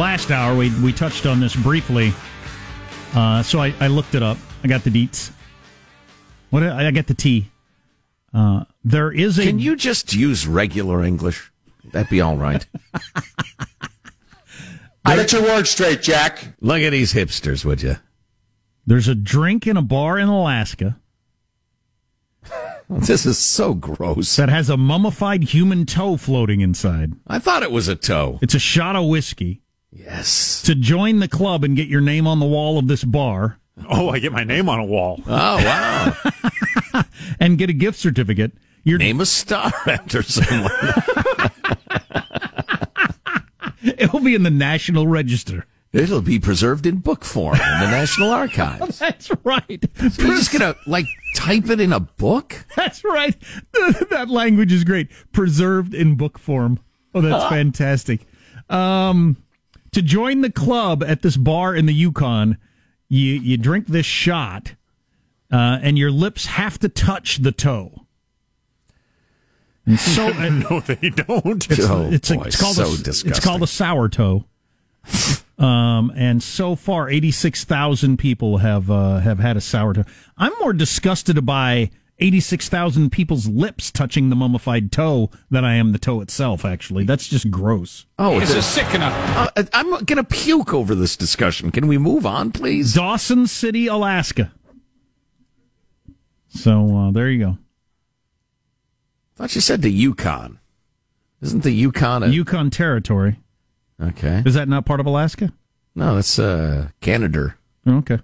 If you're listening last hour, we, we touched on this briefly. Uh, so I, I looked it up. I got the deets. What I got the T. Uh, there is a. Can you just use regular English? That'd be all right. I Get your words straight, Jack. Look at these hipsters, would you? There's a drink in a bar in Alaska This is so gross. that has a mummified human toe floating inside. I thought it was a toe. It's a shot of whiskey. Yes. To join the club and get your name on the wall of this bar Oh, I get my name on a wall. Oh wow! and get a gift certificate, you're Name a star after someone. it'll be in the National Register. It'll be preserved in book form in the National Archives. That's right. You're just gonna like type it in a book? That's right. that language is great. Preserved in book form. Oh, that's fantastic. Um, to join the club at this bar in the Yukon, you you drink this shot, uh, and your lips have to touch the toe. And so and No, they don't. it's, Oh, it's, a- boy, it's called so a, it's called a sour toe. Um, and so far, eighty six thousand people have uh, have had a sour toe. I'm more disgusted by eighty six thousand people's lips touching the mummified toe than I am the toe itself. Actually, that's just gross. Oh, it's a sickener. Uh, I'm gonna puke over this discussion. Can we move on, please? Dawson City, Alaska. So uh, there you go. thought you said the Yukon. Isn't the Yukon a Yukon Territory. okay? Is that not part of Alaska? No, that's uh, Canada. Oh, Okay,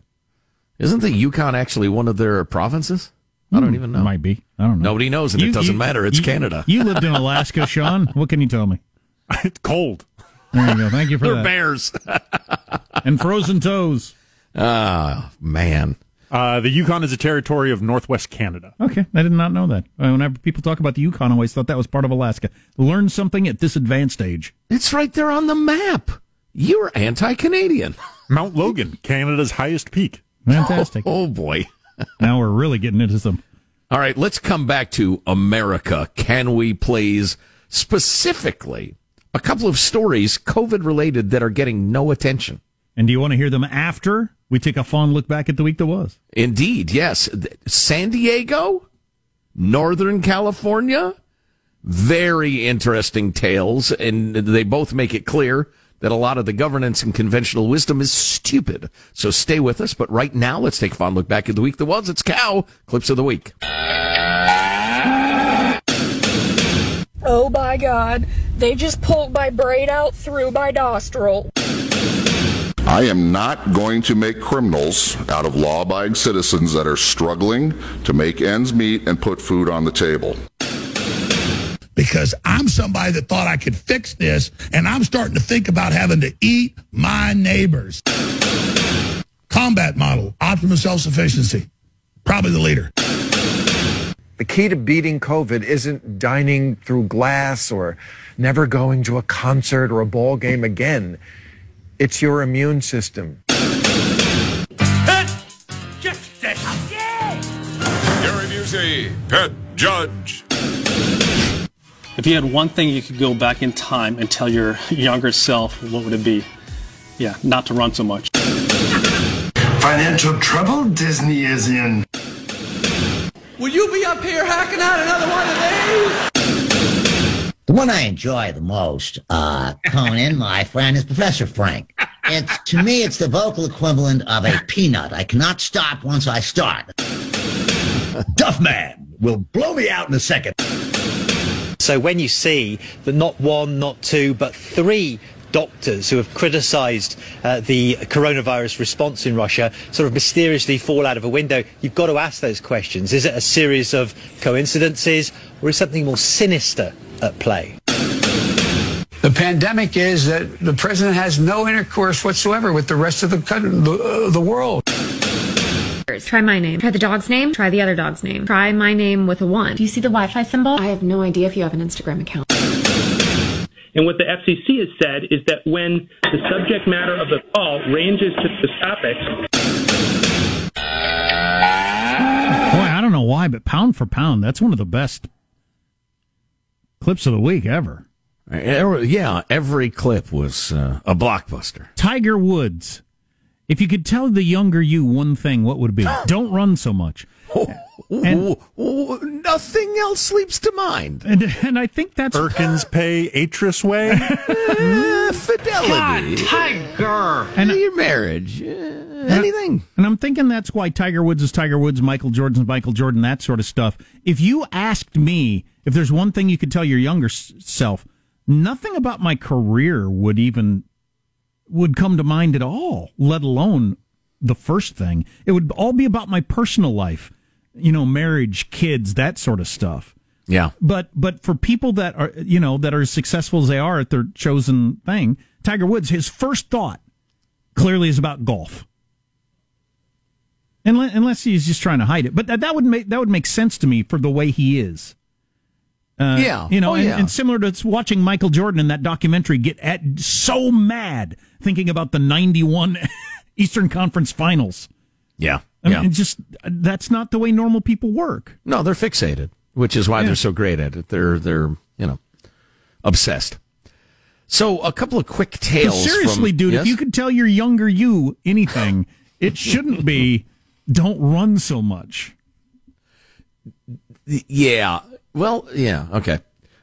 Isn't the Yukon actually one of their provinces? I don't even know. might be. I don't know. Nobody knows, and You- it doesn't you- matter. It's you- Canada. You lived in Alaska, Sean. What can you tell me? it's cold. There you go. Thank you for They're that. bears. And frozen toes. Ah, man. Uh, the Yukon is a territory of Northwest Canada. Okay, I did not know that. Uh, Whenever people talk about the Yukon, I always thought that was part of Alaska. Learn something at this advanced age. It's right there on the map. You're anti-Canadian. Mount Logan, Canada's highest peak. Fantastic. Oh boy. Now we're really getting into some. All right, let's come back to America. Can we please specifically a couple of stories COVID related that are getting no attention? And do you want to hear them after we take a fond look back at the week that was? Indeed, yes. San Diego, Northern California, very interesting tales, and they both make it clear that a lot of the governance and conventional wisdom is stupid. So stay with us. But right now, let's take a fond look back at the week that was. It's Cow Clips of the Week. Oh my god, they just pulled my braid out through my nostril. I am not going to make criminals out of law abiding citizens that are struggling to make ends meet and put food on the table. Because I'm somebody that thought I could fix this, and I'm starting to think about having to eat my neighbors. Combat model, optimum self sufficiency. Probably the leader. The key to beating COVID isn't dining through glass or never going to a concert or a ball game again. It's your immune system. Gary Busey, pet judge. If you had one thing you could go back in time and tell your younger self, what would it be? Yeah, not to run so much. Financial trouble Disney is in. Will you be up here hacking out another one of these? The one I enjoy the most, uh, Conan, my friend, is Professor Frank. It's to me, it's the vocal equivalent of a peanut. I cannot stop once I start. Duffman will blow me out in a second. So when you see that not one, not two, but three doctors who have criticised uh, the coronavirus response in Russia sort of mysteriously fall out of a window, you've got to ask those questions. Is it a series of coincidences or is something more sinister at play? The pandemic is that the president has no intercourse whatsoever with the rest of the country, the, uh, the world. Try my name. Try the dog's name. Try the other dog's name. Try my name with a one. Do you see the Wi-Fi symbol? I have no idea if you have an Instagram account. And what the FCC has said is that when the subject matter of the call ranges to the topics, Boy, I don't know why, but pound for pound, that's one of the best clips of the week ever. Yeah, every clip was uh, a blockbuster. Tiger Woods. If you could tell the younger you one thing, what would it be? Don't run so much. And, nothing else sleeps to mind. And, and I think that's Perkins Pay Atris Way. Uh, fidelity. Tiger. And your marriage. Uh, anything. And I'm thinking that's why Tiger Woods is Tiger Woods, Michael Jordan's Michael Jordan, that sort of stuff. If you asked me if there's one thing you could tell your younger s- self, nothing about my career would even would come to mind at all, let alone the first thing. It would all be about my personal life, you know, marriage, kids, that sort of stuff. Yeah. But but for people that are you know that are as successful as they are at their chosen thing, Tiger Woods, his first thought clearly is about golf. Unless, unless he's just trying to hide it, but that, that would make that would make sense to me for the way he is. Uh, Yeah. you know, Oh, and, yeah. and similar to watching Michael Jordan in that documentary get at, so mad thinking about the '91 Eastern Conference Finals. Yeah. I yeah. it just that's not the way normal people work. No, they're fixated, which is why Yeah. they're so great at it. They're they're you know obsessed. So a couple of quick tales. seriously, from, dude, Yes? if you could tell your younger you anything, it shouldn't be don't run so much. Yeah. Well, yeah. Okay.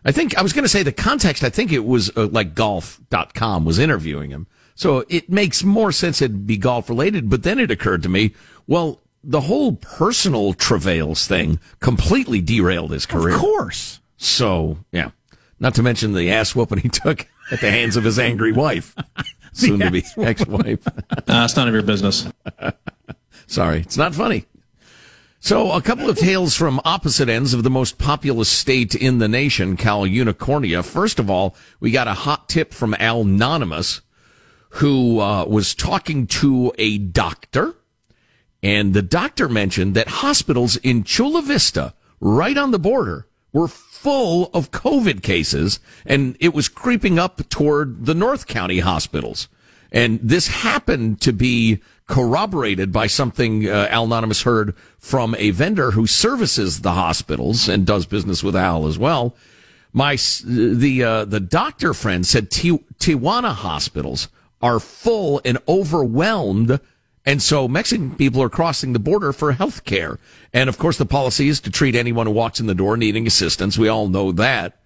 I think I was going to say the context. I think it was uh, like golf.com was interviewing him. So it makes more sense it'd be golf related. But then it occurred to me, well, the whole personal travails thing completely derailed his career. Of course. So, yeah. Not to mention the ass whooping he took at the hands of his angry wife, soon to be ex wife. Uh, it's none of your business. Sorry, it's not funny. So, a couple of tales from opposite ends of the most populous state in the nation, Cal Unicornia. First of all, we got a hot tip from Al Anonymous, who uh, was talking to a doctor, and the doctor mentioned that hospitals in Chula Vista, right on the border, were full of COVID cases, and it was creeping up toward the North County hospitals. And this happened to be corroborated by something uh, Al Anonymous heard from a vendor who services the hospitals and does business with Al as well. My the uh, the doctor friend said Ti- Tijuana hospitals are full and overwhelmed, and so Mexican people are crossing the border for health care. And of course, the policy is to treat anyone who walks in the door needing assistance. We all know that.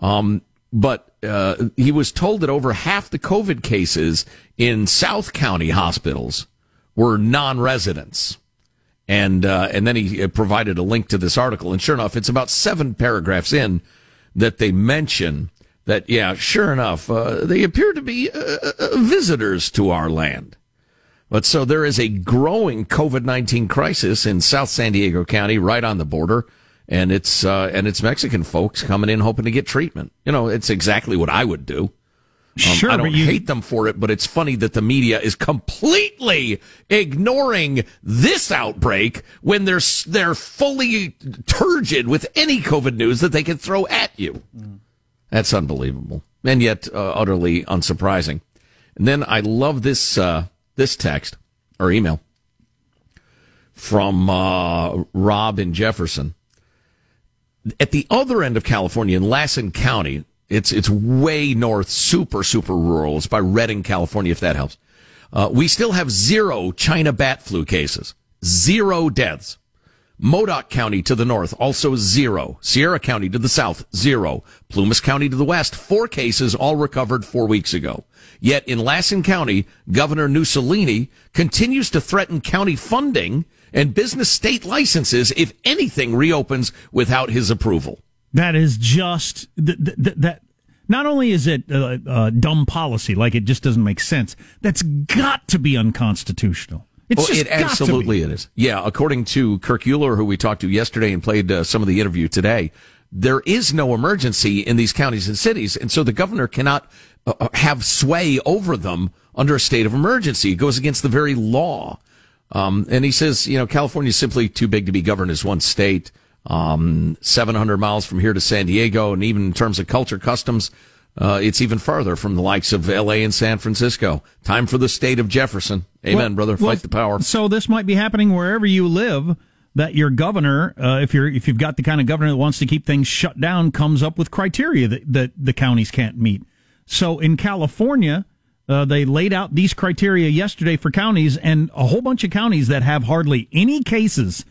Um, but uh, he was told that over half the COVID cases in South County hospitals were non-residents. And uh, and then he uh, provided a link to this article, and sure enough, it's about seven paragraphs in that they mention that yeah, sure enough, uh, they appear to be uh, uh, visitors to our land. But so there is a growing COVID nineteen crisis in South San Diego County, right on the border, and it's uh, and it's Mexican folks coming in hoping to get treatment. You know, it's exactly what I would do. Um, Sure, I don't you- hate them for it, but it's funny that the media is completely ignoring this outbreak when they're they're fully turgid with any COVID news that they can throw at you. That's unbelievable, and yet uh, utterly unsurprising. And then I love this uh, this text or email from uh, Rob in Jefferson. At the other end of California, in Lassen County, it's it's way north, super super rural. It's by Redding, California, if that helps. Uh, we still have zero China bat flu cases, zero deaths. Modoc County to the north, also zero. Sierra County to the south, zero. Plumas County to the west, four cases, all recovered four weeks ago. Yet in Lassen County, Governor Mussolini continues to threaten county funding and business state licenses if anything reopens without his approval. That is just th- th- th- that. Not only is it uh, uh, dumb policy, like it just doesn't make sense. That's got to be unconstitutional. It's Well, just it absolutely it is. Yeah, according to Kirk Euler, who we talked to yesterday and played uh, some of the interview today, there is no emergency in these counties and cities, and so the governor cannot uh, uh, have sway over them under a state of emergency. It goes against the very law. Um, and he says, you know, California is simply too big to be governed as one state. Um, 700 miles from here to San Diego, and even in terms of culture, customs, uh, it's even farther from the likes of L.A. and San Francisco. Time for the state of Jefferson. Amen, Well- brother. Fight well, the power. So this might be happening wherever you live. that your governor, uh, if you're if you've got the kind of governor that wants to keep things shut down, comes up with criteria that, that the counties can't meet. So in California, uh, they laid out these criteria yesterday for counties, and a whole bunch of counties that have hardly any cases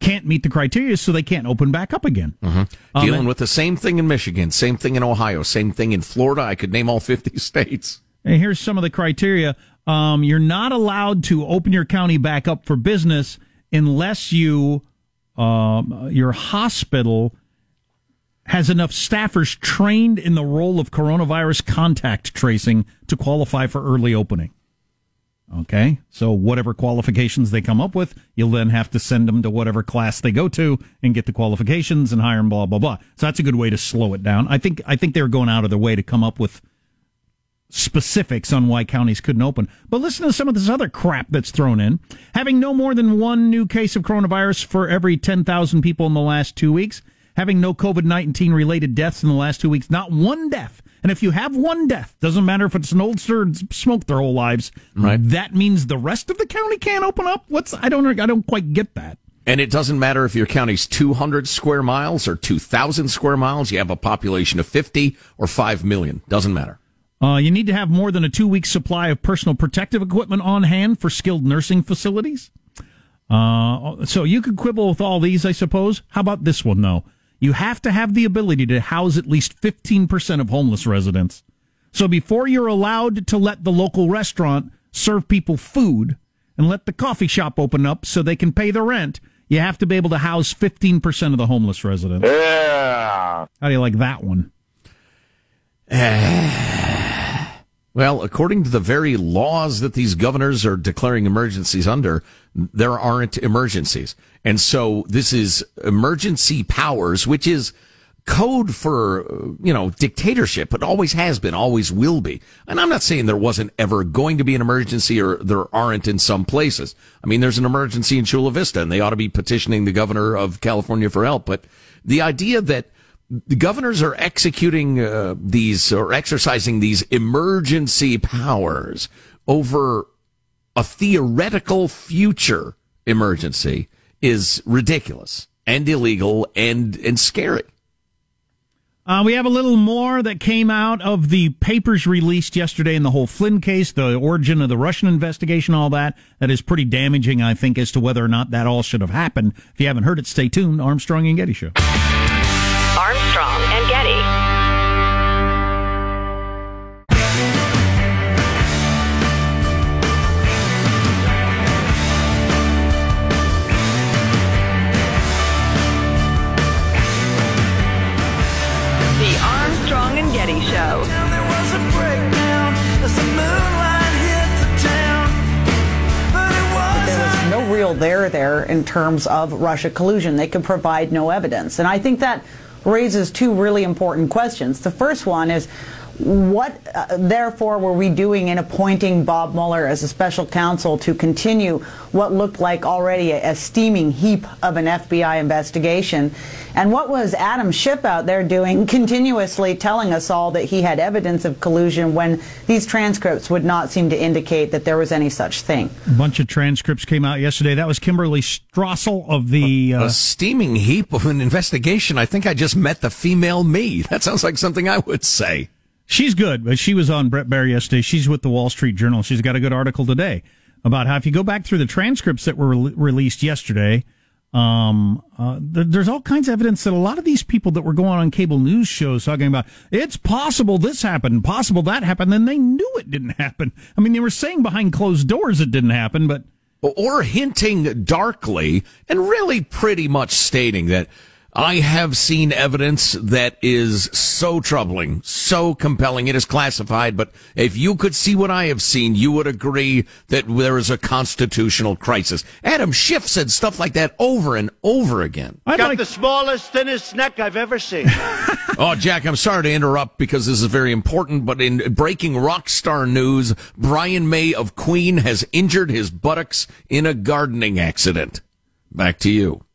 can't meet the criteria, so they can't open back up again. Um, Dealing and- with the same thing in Michigan, same thing in Ohio, same thing in Florida. I could name all 50 states. And here's some of the criteria. Um, you're not allowed to open your county back up for business unless you, um, your hospital has enough staffers trained in the role of coronavirus contact tracing to qualify for early opening. Okay. So whatever qualifications they come up with, you'll then have to send them to whatever class they go to and get the qualifications and hire them, blah, blah, blah. So that's a good way to slow it down. I think, I think they're going out of their way to come up with specifics on why counties couldn't open. But listen to some of this other crap that's thrown in. Having no more than one new case of coronavirus for every 10,000 people in the last two weeks. Having no COVID 19 related deaths in the last two weeks. Not one death. And if you have one death, doesn't matter if it's an oldster and smoked their whole lives, Right. that means the rest of the county can't open up? What's, I don't, I don't quite get that. And it doesn't matter if your county's 200 square miles or 2,000 square miles, you have a population of 50 or 5 million. Doesn't matter. Uh, you need to have more than a two week supply of personal protective equipment on hand for skilled nursing facilities. Uh, so you could quibble with all these, I suppose. How about this one, though? You have to have the ability to house at least 15% of homeless residents. So before you're allowed to let the local restaurant serve people food and let the coffee shop open up so they can pay the rent, you have to be able to house 15% of the homeless residents. Yeah. How do you like that one? Well, according to the very laws that these governors are declaring emergencies under, there aren't emergencies. And so this is emergency powers, which is code for, you know, dictatorship. It always has been, always will be. And I'm not saying there wasn't ever going to be an emergency or there aren't in some places. I mean, there's an emergency in Chula Vista and they ought to be petitioning the governor of California for help. But the idea that the governors are executing uh, these or exercising these emergency powers over a theoretical future emergency is ridiculous and illegal and and scary. Uh, we have a little more that came out of the papers released yesterday in the whole Flynn case, the origin of the Russian investigation, all that. That is pretty damaging, I think, as to whether or not that all should have happened. If you haven't heard it, stay tuned. Armstrong and Getty Show. There in terms of Russia collusion. They could provide no evidence. And I think that raises two really important questions. The first one is what, uh, therefore, were we doing in appointing Bob Mueller as a special counsel to continue what looked like already a, a steaming heap of an FBI investigation? And what was Adam Schiff out there doing, continuously telling us all that he had evidence of collusion when these transcripts would not seem to indicate that there was any such thing? A bunch of transcripts came out yesterday. That was Kimberly Strassel of the. Uh, a steaming heap of an investigation. I think I just met the female me. That sounds like something I would say. She's good, but she was on Bret Baier yesterday. She's with the Wall Street Journal. She's got a good article today about how if you go back through the transcripts that were re- released yesterday, um, uh, th- there's all kinds of evidence that a lot of these people that were going on cable news shows talking about it's possible this happened, possible that happened, then they knew it didn't happen. I mean, they were saying behind closed doors it didn't happen, but or hinting darkly and really pretty much stating that I have seen evidence that is so troubling, so compelling. It is classified, but if you could see what I have seen, you would agree that there is a constitutional crisis. Adam Schiff said stuff like that over and over again. I got the smallest, thinnest neck I've ever seen. Oh, Jack, I'm sorry to interrupt because this is very important, but in breaking rock star news, Brian May of Queen has injured his buttocks in a gardening accident. Back to you.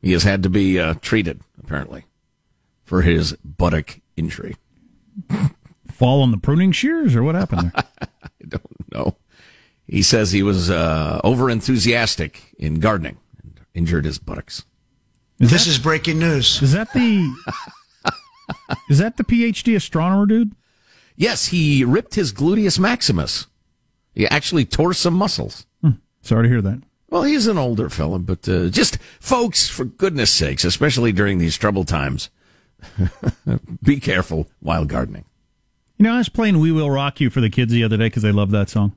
He has had to be uh, treated, apparently, for his buttock injury. fall on the pruning shears or what happened there? I don't know. He says he was uh, over enthusiastic in gardening. And injured his buttocks. this is breaking news. Is that the is that the PhD astronomer dude? Yes, he ripped his gluteus maximus. He actually tore some muscles. Sorry to hear that. Well, he's an older fella, but uh, just folks, for goodness sakes, especially during these troubled times, be careful while gardening. You know, I was playing "We Will Rock You" for the kids the other day because they love that song,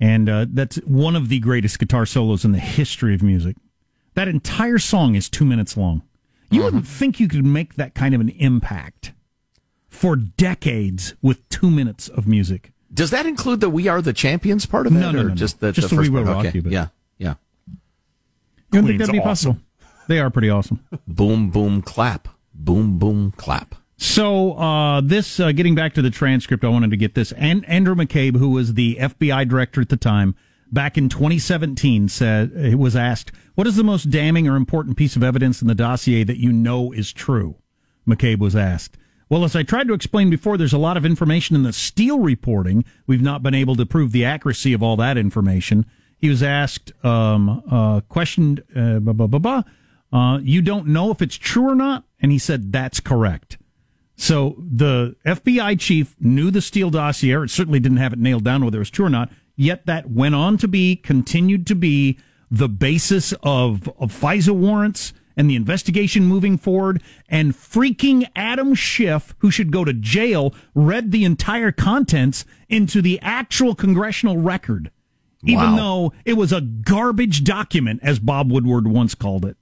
and uh, that's one of the greatest guitar solos in the history of music. That entire song is two minutes long. You wouldn't think you could make that kind of an impact for decades with two minutes of music. Does that include the "We Are the Champions" part of it? No, no, or no, no. just the, Just the the first We Will part? Rock okay. You bit. Yeah, yeah. You don't think that'd be awesome. possible? They are pretty awesome. Boom, boom, clap. Boom, boom, clap. So uh, this, uh, getting back to the transcript, I wanted to get this. And Andrew McCabe, who was the FBI director at the time, back in 2017, said he was asked, "What is the most damning or important piece of evidence in the dossier that you know is true?" McCabe was asked. Well, as I tried to explain before, there's a lot of information in the Steele reporting. We've not been able to prove the accuracy of all that information. He was asked, um, uh, questioned, uh, blah, blah, blah, blah. Uh, you don't know if it's true or not? And he said, that's correct. So the FBI chief knew the Steele dossier. It certainly didn't have it nailed down whether it was true or not. Yet that went on to be, continued to be the basis of, of FISA warrants and the investigation moving forward. And freaking Adam Schiff, who should go to jail, read the entire contents into the actual congressional record, even Wow. though it was a garbage document, as Bob Woodward once called it.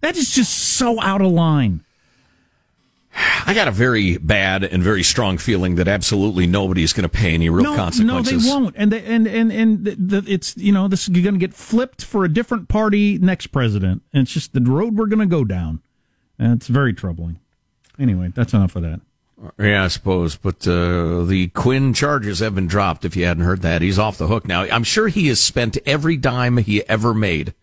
That is just so out of line. I got a very bad and very strong feeling that absolutely nobody is going to pay any real no, consequences. No, they won't. And they, and and and the, the, it's you know this is going to get flipped for a different party next president. And it's just the road we're going to go down. And it's very troubling. Anyway, that's enough of that. Yeah, I suppose. But uh, the Flynn charges have been dropped. If you hadn't heard that, he's off the hook now. I'm sure he has spent every dime he ever made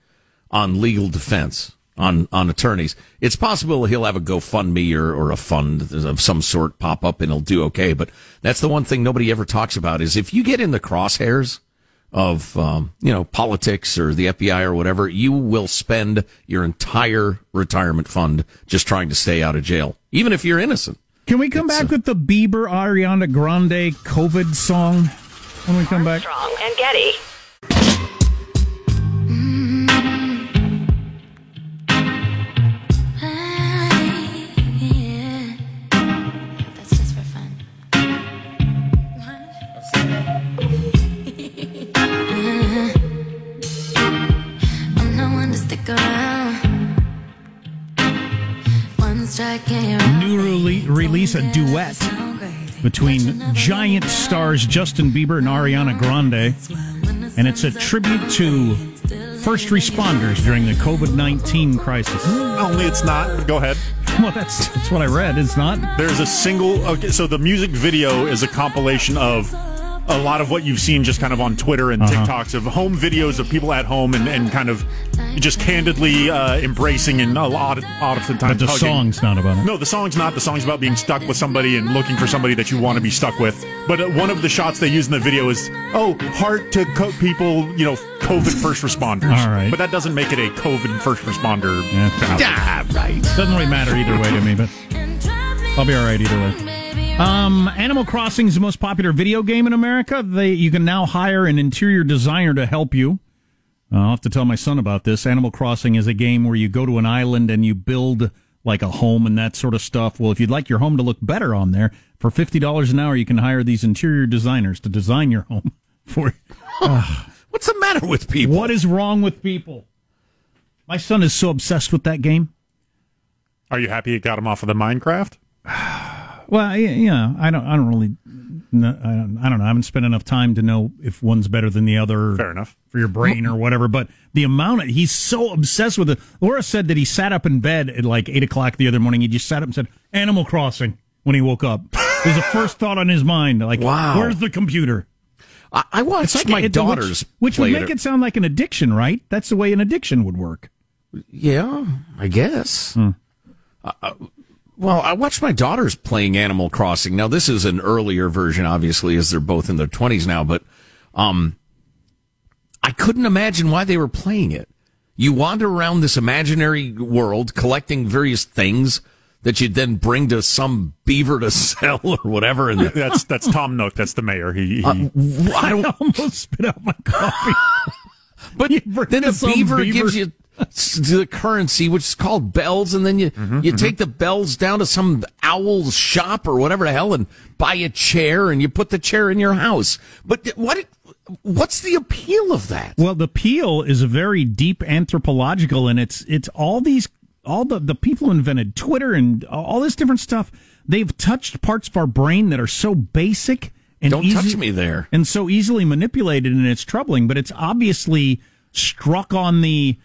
on legal defense, on on attorneys. It's possible he'll have a GoFundMe or, or a fund of some sort pop up and he'll do okay. But that's the one thing nobody ever talks about is if you get in the crosshairs of um, you know politics or the FBI or whatever, you will spend your entire retirement fund just trying to stay out of jail, even if you're innocent. Can we come back with the Bieber Ariana Grande COVID song when we come back? Armstrong and Getty. New rele- release a duet between giant stars Justin Bieber and Ariana Grande, and it's a tribute to first responders during the COVID nineteen crisis. Only it's not. Go ahead. Well, that's that's what I read. It's not. There's a single. Okay, so the music video is a compilation of a lot of what you've seen just kind of on Twitter and Uh-huh. TikToks of home videos of people at home and, and kind of just candidly uh, embracing and a lot, of, a lot of the time. But the hugging. song's not about it. No, the song's not. The song's about being stuck with somebody and looking for somebody that you want to be stuck with. But uh, one of the shots they use in the video is, oh, heart to co- people, you know, COVID first responders. All right. But that doesn't make it a COVID first responder. Yeah, right. Doesn't really matter either way to me, but I'll be all right either way. Um, Animal Crossing is the most popular video game in America. They you can now hire an interior designer to help you. Uh, I'll have to tell my son about this. Animal Crossing is a game where you go to an island and you build like a home and that sort of stuff. Well, if you'd like your home to look better on there, for fifty dollars an hour, you can hire these interior designers to design your home for. What's the matter with people? What is wrong with people? My son is so obsessed with that game. Are you happy it got him off of the Minecraft? Well, yeah, yeah, I don't, I don't really, no, I don't, I don't know. I haven't spent enough time to know if one's better than the other. Fair enough. for your brain or whatever. But the amount of, he's so obsessed with it. Laura said that he sat up in bed at like eight o'clock the other morning. He just sat up and said Animal Crossing when he woke up. It was the first thought on his mind. Like, Wow. where's the computer? I, I watched like my it- which- daughters which, play would make it sound like an addiction, right? That's the way an addiction would work. Yeah, I guess. Hmm. Uh, well, I watched my daughters playing Animal Crossing. Now, this is an earlier version, obviously, as they're both in their twenties now. But um, I couldn't imagine why they were playing it. You wander around this imaginary world collecting various things that you'd then bring to some beaver to sell or whatever. And that's that's Tom Nook. That's the mayor. He, he Uh, I don't almost spit out my coffee. But then the beaver, beaver- gives you the currency, which is called bells, and then you Mm-hmm, you take the bells down to some owl's shop or whatever the hell, and buy a chair, and you put the chair in your house. But what what's the appeal of that? Well, the appeal is a very deep anthropological, and it's it's all these all the the people who invented Twitter and all this different stuff. They've touched parts of our brain that are so basic and Don't touch me there. and so easily manipulated, and it's troubling. But it's obviously struck on the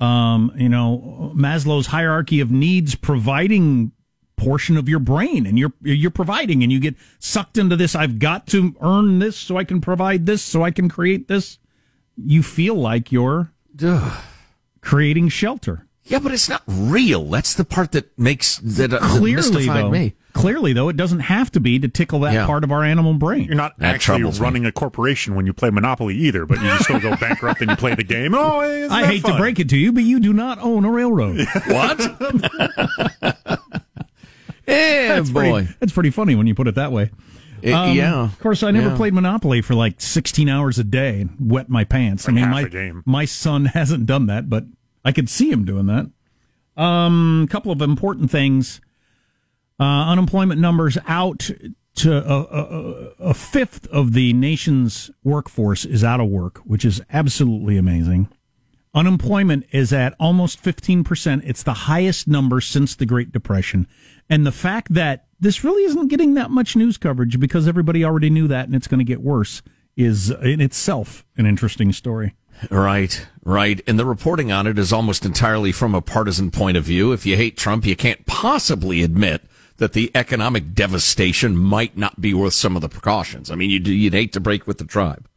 um, you know Maslow's hierarchy of needs, providing portion of your brain and you're you're providing and you get sucked into this I've got to earn this so I can provide this so I can create this you feel like you're creating shelter Yeah, but it's not real. That's the part that makes that, uh, that clearly mystified though me. Clearly though it doesn't have to be to tickle that Yeah. part of our animal brain You're not That actually troubles me. running a corporation when you play Monopoly either, but you still go bankrupt and you play the game. Oh, isn't I that hate fun? to break it to you but you do not own a railroad What? Eh, that's boy. pretty, that's pretty funny when you put it that way Eh, Um, yeah. Of course, I never Yeah. played Monopoly for like 16 hours a day and wet my pants. I mean, my, game. my son hasn't done that, but I could see him doing that. Um, a couple of important things. Uh, unemployment numbers out to a, a, a fifth of the nation's workforce is out of work, which is absolutely amazing. Unemployment is at almost 15%. It's the highest number since the Great Depression. And the fact that this really isn't getting that much news coverage because everybody already knew that and it's going to get worse is in itself an interesting story. Right, right. And the reporting on it is almost entirely from a partisan point of view. If you hate Trump, you can't possibly admit that the economic devastation might not be worth some of the precautions. I mean, you'd, you'd hate to break with the tribe.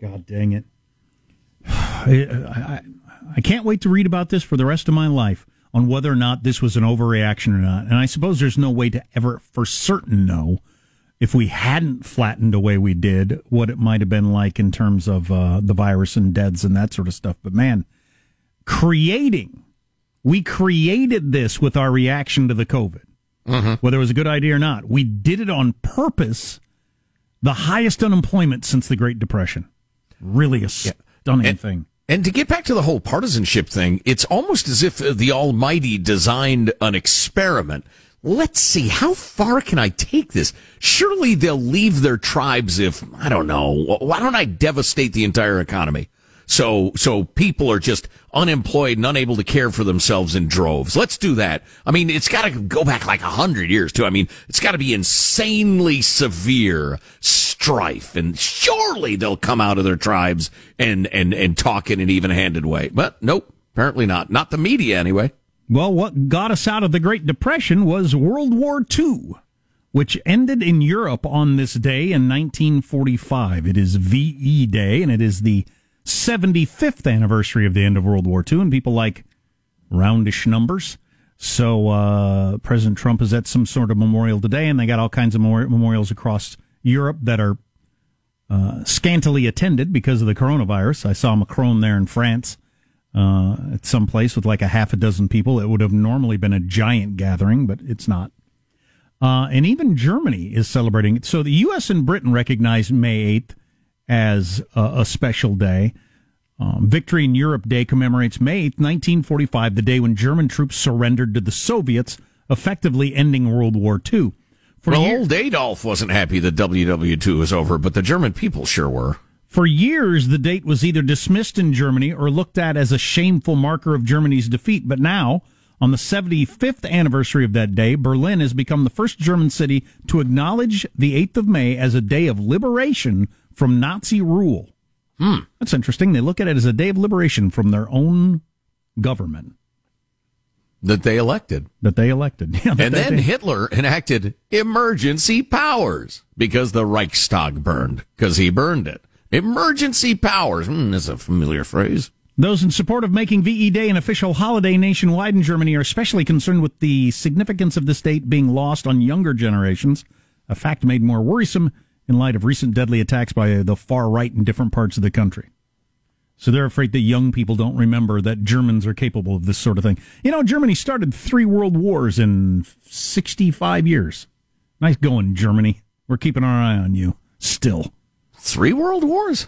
God dang it. I, I, I can't wait to read about this for the rest of my life on whether or not this was an overreaction or not. And I suppose there's no way to ever for certain know if we hadn't flattened away we did what it might have been like in terms of uh, the virus and deaths and that sort of stuff. But man, creating, we created this with our reaction to the COVID, Mm-hmm. whether it was a good idea or not. We did it on purpose. The highest unemployment since the Great Depression. Really a stunning And- thing. And to get back to the whole partisanship thing, it's almost as if the Almighty designed an experiment. Let's see, how far can I take this? Surely they'll leave their tribes if, I don't know, why don't I devastate the entire economy? So, so people are just unemployed and unable to care for themselves in droves. Let's do that. I mean, it's got to go back like a hundred years too. I mean, it's got to be insanely severe strife, and surely they'll come out of their tribes and and and talk in an even-handed way. But nope, apparently not. Not the media anyway. Well, what got us out of the Great Depression was World War II, which ended in Europe on this day in 1945. It is VE Day, and it is the 75th anniversary of the end of World War II, and people like roundish numbers. So uh, President Trump is at some sort of memorial today, and they got all kinds of memori- memorials across Europe that are uh, scantily attended because of the coronavirus. I saw Macron there in France uh, at some place with like a half a dozen people. It would have normally been a giant gathering, but it's not. Uh, and even Germany is celebrating. So the U.S. and Britain recognize May 8th as a, a special day. Um, Victory in Europe Day commemorates May 8th, 1945, the day when German troops surrendered to the Soviets, effectively ending World War II. For well, old Adolf wasn't happy that WW2 was over, but the German people sure were. For years, the date was either dismissed in Germany or looked at as a shameful marker of Germany's defeat. But now, on the 75th anniversary of that day, Berlin has become the first German city to acknowledge the 8th of May as a day of liberation from Nazi rule. Hmm. That's interesting. They look at it as a day of liberation from their own government That they elected. that they elected. Yeah, that And they- then Hitler enacted emergency powers because the Reichstag burned, because he burned it. Emergency powers. Hmm, that's a familiar phrase. Those in support of making VE Day an official holiday nationwide in Germany are especially concerned with the significance of this date being lost on younger generations, a fact made more worrisome in light of recent deadly attacks by the far right in different parts of the country. So they're afraid that young people don't remember that Germans are capable of this sort of thing. You know, Germany started three world wars in 65 years. Nice going, Germany. We're keeping our eye on you still. Three world wars?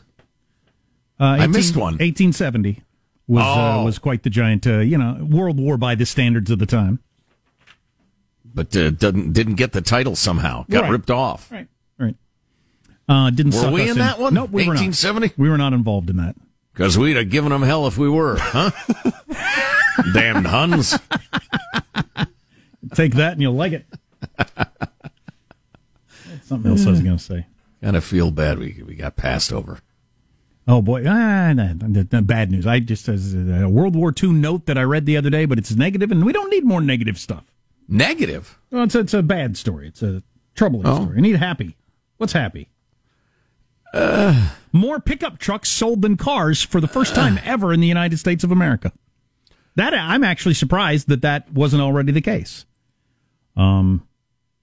Uh, I missed one. 1870 was uh, Oh. was quite the giant, uh, you know, world war by the standards of the time. But uh, didn't didn't get the title somehow. Got Right. ripped off. Right. Right. Uh, didn't Were suck we us in that one? Nope, we were not. 1870? We were not involved in that. Because we'd have given them hell if we were, huh? Damned Huns. Take that and you'll like it. Something else I was going to say. Kind of feel bad we we got passed over. Oh boy, ah, bad news. I just as a World War II note that I read the other day, but it's negative, and we don't need more negative stuff. Negative. Well, it's it's a bad story. It's a troubling Oh. story. I need happy. What's happy? More pickup trucks sold than cars for the first time ever in the United States of America. That I'm actually surprised that that wasn't already the case. Um,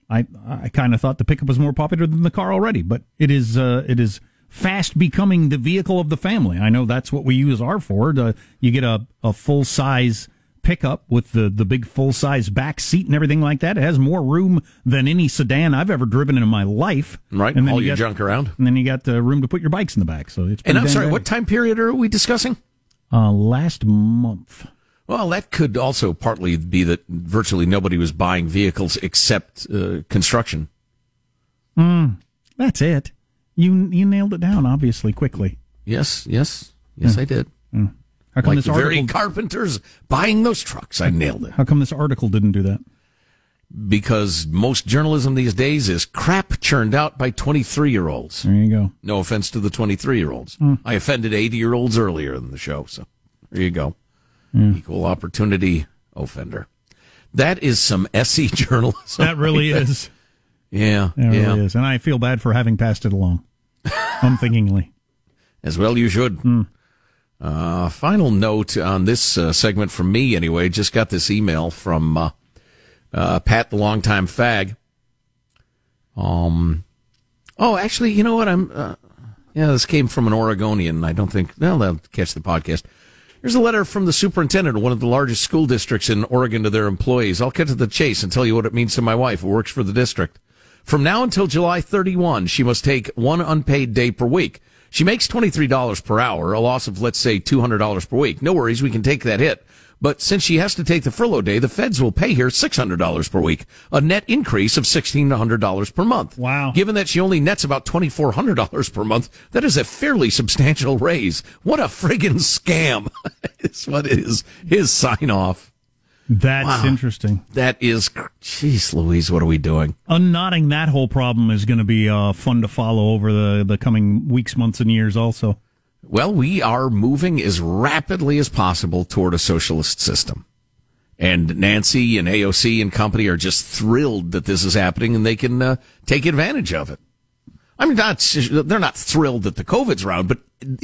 I I kind of thought the pickup was more popular than the car already, but it is uh, it is fast becoming the vehicle of the family. I know that's what we use our Ford. Uh, you get a, a full size pickup with the the big full size back seat and everything like that. It has more room than any sedan I've ever driven in my life. Right, and then haul you your got- junk around. and then you got the room to put your bikes in the back. So it's And I'm sorry, handy. what time period are we discussing? Uh, last month. Well, that could also partly be that virtually nobody was buying vehicles except uh, construction. Mm, that's it. You you nailed it down obviously quickly. Yes, yes, yes, Yeah. I did. Mm. How come like this the very article? carpenters buying those trucks. I nailed it. How come this article didn't do that? Because most journalism these days is crap churned out by 23 year olds. There you go. No offense to the 23 year olds. Mm. I offended 80 year olds earlier in the show. So there you go. Mm. Equal opportunity offender. That is some SE journalism. That really is. Yeah. It yeah. really is. And I feel bad for having passed it along. Unthinkingly. As well, you should. Hmm. Uh, final note on this uh, segment from me, anyway. Just got this email from uh, uh, Pat, the longtime fag. Um, oh, actually, you know what? I'm. Uh, yeah, this came from an Oregonian. I don't think. Well, they'll catch the podcast. Here's a letter from the superintendent of one of the largest school districts in Oregon to their employees. I'll cut to the chase and tell you what it means to my wife, who works for the district. From now until July 31, she must take one unpaid day per week. She makes $23 per hour, a loss of, let's say, $200 per week. No worries, we can take that hit. But since she has to take the furlough day, the feds will pay her $600 per week, a net increase of $1,600 per month. Wow. Given that she only nets about $2,400 per month, that is a fairly substantial raise. What a friggin' scam. is what is his sign off. That's Wow. interesting. That is, jeez Louise, what are we doing? Unknotting that whole problem is going to be uh, fun to follow over the, the coming weeks, months, and years also. Well, we are moving as rapidly as possible toward a socialist system. And Nancy and AOC and company are just thrilled that this is happening and they can uh, take advantage of it. I mean, not, they're not thrilled that the COVID's around, but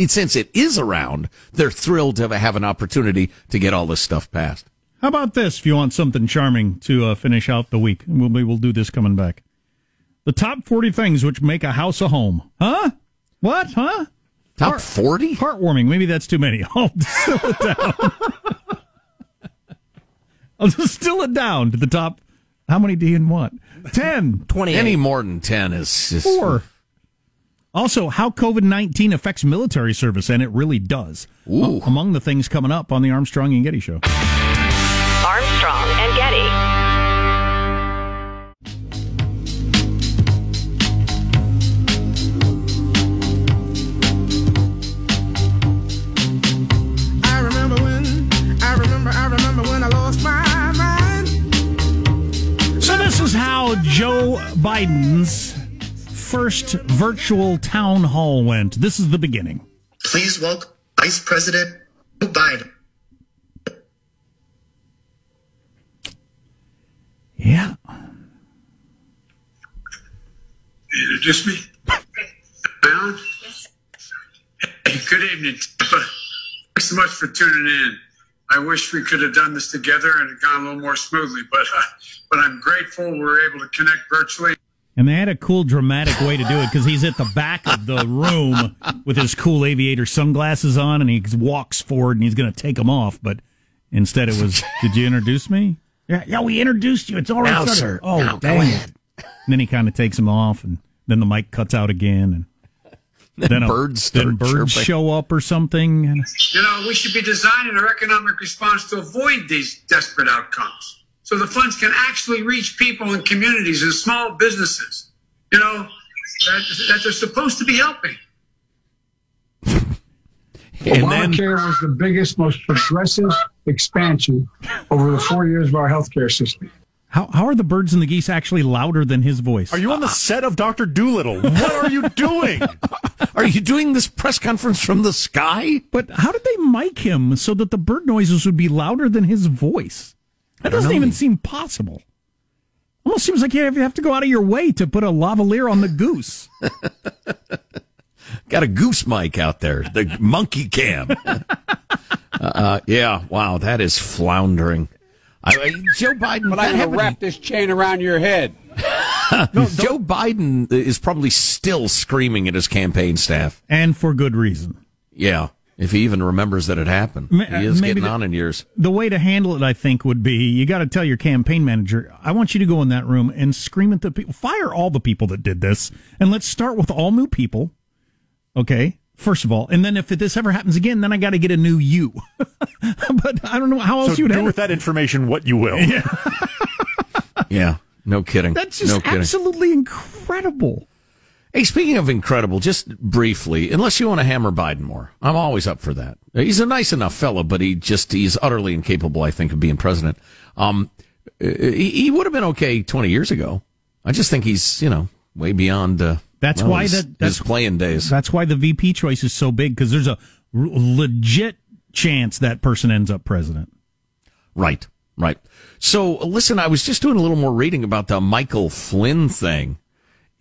since it is around, they're thrilled to have an opportunity to get all this stuff passed. How about this if you want something charming to uh, finish out the week? We'll, we will do this coming back. The top 40 things which make a house a home. Huh? What? Huh? Top 40? Heartwarming. Maybe that's too many. I'll distill it down. I'll distill it down to the top. How many do you want? 10. 20. Any more than 10 is just. Four. Also, how COVID 19 affects military service, and it really does. Ooh. Among the things coming up on the Armstrong and Getty Show. Armstrong and Getty. I remember when, I remember, I remember when I lost my mind. So, this is how Joe Biden's first virtual town hall went. This is the beginning. Please welcome Vice President Joe Biden. Yeah. Introduce me. Alan? Hey, good evening. Tampa. Thanks so much for tuning in. I wish we could have done this together and it gone a little more smoothly, but uh, but I'm grateful we are able to connect virtually. And they had a cool dramatic way to do it because he's at the back of the room with his cool aviator sunglasses on and he walks forward and he's going to take them off. But instead it was, did you introduce me? Yeah, yeah, we introduced you. It's already Now, started. sir. Oh, Now, go ahead. And then he kind of takes him off and then the mic cuts out again. And Then a- birds then birds chirping. show up or something. And You know, we should be designing our economic response to avoid these desperate outcomes. So the funds can actually reach people and communities and small businesses, you know, that, that they're supposed to be helping. And then was the biggest, most progressive expansion over the four years of our healthcare system. how, how are the birds and the geese actually louder than his voice? Are you on the set of Doctor Dolittle? What are you doing? Are you doing this press conference from the sky? But how did they mic him so that the bird noises would be louder than his voice? That doesn't know. even seem possible. Almost seems like you have to go out of your way to put a lavalier on the goose. Got a goose mic out there, the monkey cam. uh, yeah, wow, that is floundering. I, I- Joe Biden. But I'm gonna wrap this chain around your head. Joe Biden is probably still screaming at his campaign staff. And for good reason. Yeah, if he even remembers that it happened. Ma- He is maybe getting the- on in years. The way to handle it, I think, would be you got to tell your campaign manager, I want you to go in that room and scream at the people, fire all the people that did this, and let's start with all new people. Okay, first of all. And then if this ever happens again, then I got to get a new you. but I don't know how else So you'd do handle with that information what you will. Yeah, no kidding. That's just no kidding. absolutely incredible. Hey, speaking of incredible, just briefly, unless you want to hammer Biden more, I'm always up for that. He's a nice enough fellow, but he just, he's utterly incapable, I think, of being president. Um, he, he would have been okay 20 years ago. I just think he's, you know, way beyond, uh, That's well, why his, that that's his playing days. That's why the VP choice is so big because there's a r- legit chance that person ends up president. Right, right. So listen, I was just doing a little more reading about the Michael Flynn thing,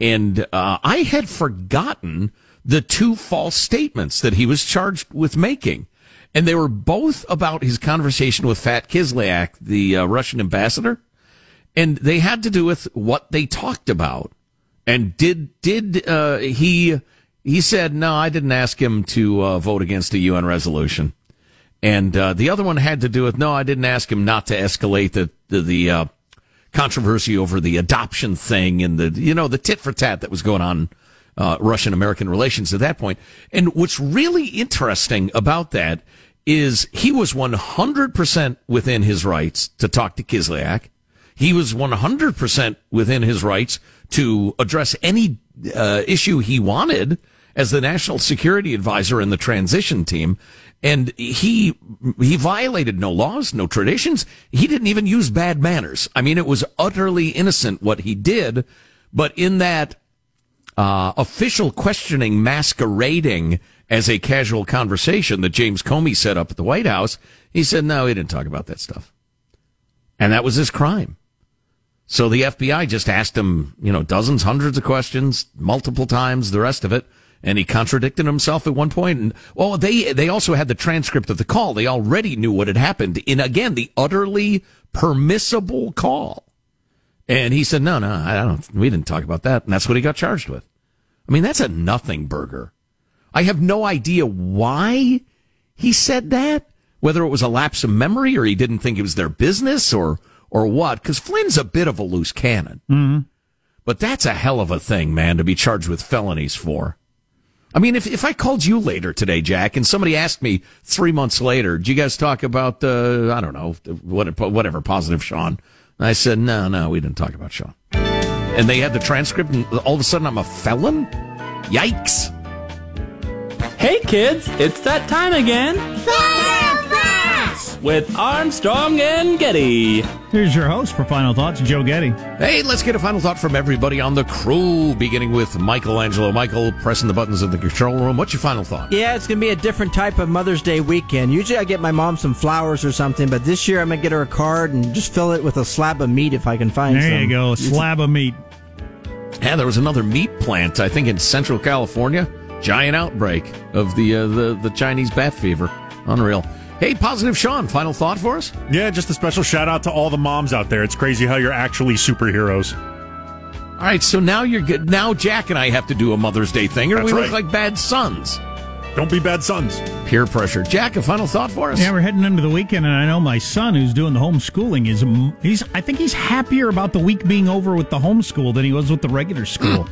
and uh, I had forgotten the two false statements that he was charged with making. And they were both about his conversation with Fat Kislyak, the uh, Russian ambassador, and they had to do with what they talked about. And did did uh, he? He said, "No, I didn't ask him to uh, vote against a UN resolution." And uh, the other one had to do with no, I didn't ask him not to escalate the the, the uh, controversy over the adoption thing and the you know the tit for tat that was going on uh, Russian American relations at that point. And what's really interesting about that is he was 100% within his rights to talk to Kislyak. He was 100% within his rights to address any uh, issue he wanted as the national security advisor in the transition team. And he, he violated no laws, no traditions. He didn't even use bad manners. I mean, it was utterly innocent what he did. But in that, uh, official questioning masquerading as a casual conversation that James Comey set up at the White House, he said, no, he didn't talk about that stuff. And that was his crime. So the FBI just asked him, you know, dozens, hundreds of questions, multiple times, the rest of it. And he contradicted himself at one point. And, well, they, they also had the transcript of the call. They already knew what had happened in, again, the utterly permissible call. And he said, no, no, I don't, we didn't talk about that. And that's what he got charged with. I mean, that's a nothing burger. I have no idea why he said that, whether it was a lapse of memory or he didn't think it was their business or, or what, because Flynn's a bit of a loose cannon. Mm-hmm. But that's a hell of a thing, man, to be charged with felonies for. I mean, if, if I called you later today, Jack, and somebody asked me three months later, did you guys talk about, uh, I don't know, what, whatever, positive Sean? And I said, no, no, we didn't talk about Sean. And they had the transcript, and all of a sudden I'm a felon? Yikes. Hey kids, it's that time again. With Armstrong and Getty. Here's your host for Final Thoughts, Joe Getty. Hey, let's get a final thought from everybody on the crew, beginning with Michelangelo. Michael, pressing the buttons in the control room. What's your final thought? Yeah, it's going to be a different type of Mother's Day weekend. Usually I get my mom some flowers or something, but this year I'm going to get her a card and just fill it with a slab of meat if I can find some. There you go, a slab of meat. Yeah, there was another meat plant, I think, in Central California. Giant outbreak of the uh, the the Chinese bat fever. Unreal. Hey, positive Sean, final thought for us? Yeah, just a special shout out to all the moms out there. It's crazy how you're actually superheroes. All right, so now you're good. Now Jack and I have to do a Mother's Day thing, or That's we right. look like bad sons. Don't be bad sons. Peer pressure. Jack, a final thought for us? Yeah, we're heading into the weekend, and I know my son, who's doing the homeschooling, is he's. I think he's happier about the week being over with the homeschool than he was with the regular school.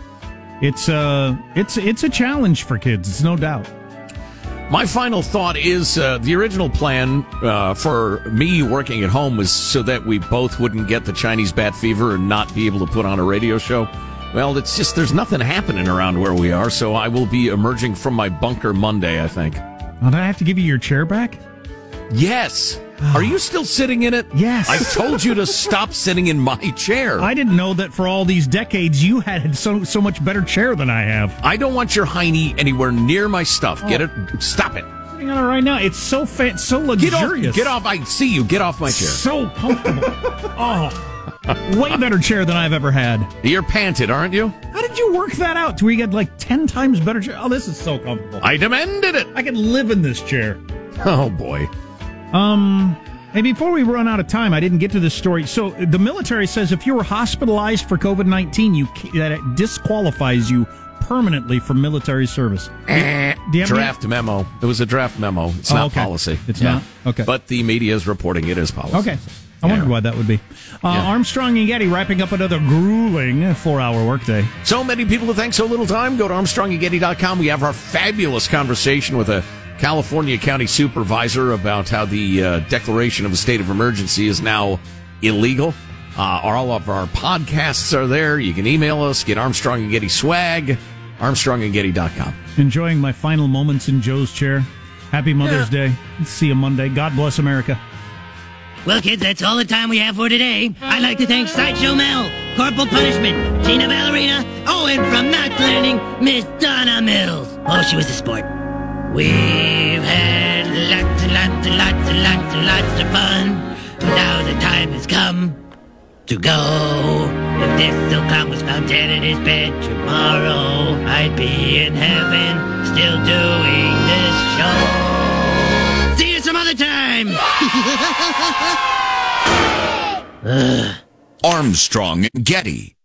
it's uh, it's it's a challenge for kids. It's no doubt. My final thought is uh, the original plan uh, for me working at home was so that we both wouldn't get the Chinese bat fever and not be able to put on a radio show. Well, it's just there's nothing happening around where we are, so I will be emerging from my bunker Monday, I think. Oh, did I have to give you your chair back? Yes. Are you still sitting in it? Yes. I told you to stop sitting in my chair. I didn't know that for all these decades you had so so much better chair than I have. I don't want your hiney anywhere near my stuff. Get oh. it? Stop it. Sitting on it right now. It's so fa- so Get luxurious. off! Get off! I see you. Get off my chair. So comfortable. oh, way better chair than I've ever had. You're panted, aren't you? How did you work that out? To where you get like ten times better chair? Oh, this is so comfortable. I demanded it. I could live in this chair. Oh boy. Um. and before we run out of time, I didn't get to this story. So the military says if you were hospitalized for COVID nineteen, you that it disqualifies you permanently from military service. Eh, have any- draft memo. It was a draft memo. It's Oh, not okay. policy. It's not? Okay. But the media is reporting it as policy. Okay. I wondered why that would be. Uh, Armstrong and Getty wrapping up another grueling four-hour workday. So many people to thank so little time. Go to ArmstrongandGetty.com. We have our fabulous conversation with a California county supervisor about how the uh, declaration of a state of emergency is now illegal. Uh, all of our podcasts are there. You can email us, get Armstrong and Getty swag, ArmstrongandGetty.com. Enjoying my final moments in Joe's chair. Happy Mother's Day. See you Monday. God bless America. Well, kids, that's all the time we have for today. I'd like to thank Sideshow Mel, Corporal Punishment, Tina Ballerina, oh, and from Knots Landing, Miss Donna Mills. Oh, she was a sport. We've had lots and lots and lots and lots and lots of fun. Now the time has come to go. If this silk clown was found dead in his bed tomorrow, I'd be in heaven still doing this show. See you some other time. Armstrong Getty.